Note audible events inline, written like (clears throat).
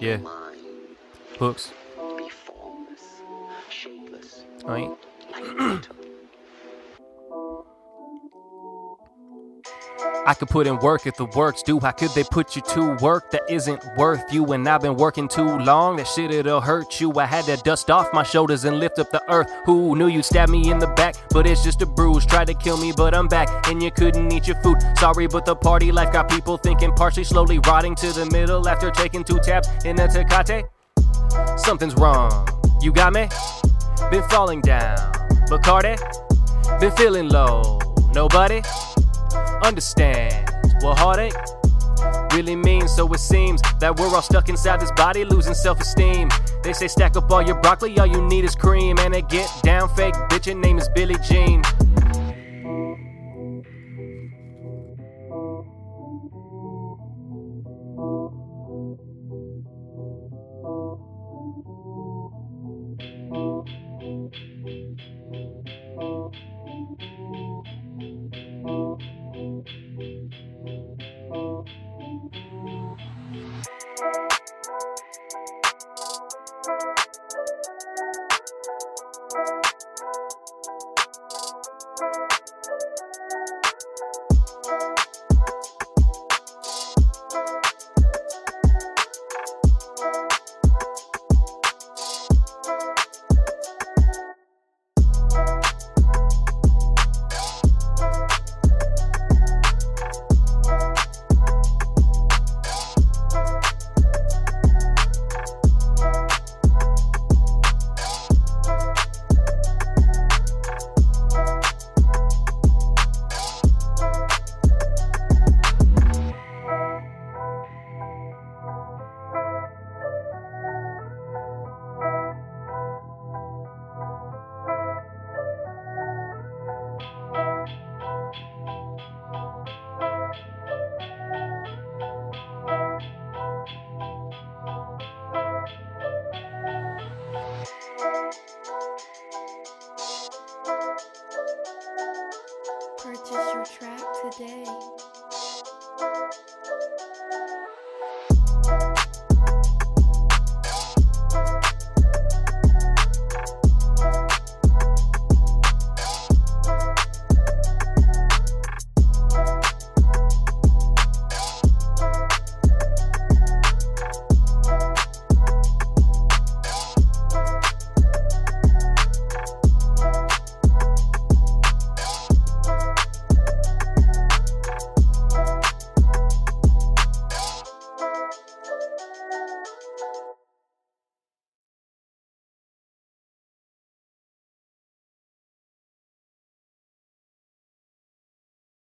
Yeah. Mind Hooks. (clears throat) I could put in work if the work's do. How could they put you to work that isn't worth you? And I've been working too long, that shit it'll hurt you. I had to dust off my shoulders and lift up the earth. Who knew you'd stab me in the back? But it's just a bruise. Tried to kill me, but I'm back. And you couldn't eat your food. Sorry, but the party life got people thinking, partially slowly rotting to the middle after taking two taps in a Tecate. Something's wrong. You got me? Been falling down. Bacardi? Been feeling low. Nobody? Understand what heartache really means. So it seems that we're all stuck inside this body, losing self esteem. They say stack up all your broccoli, all you need is cream. And they get down fake bitch, her name is Billie Jean. Purchase your track today.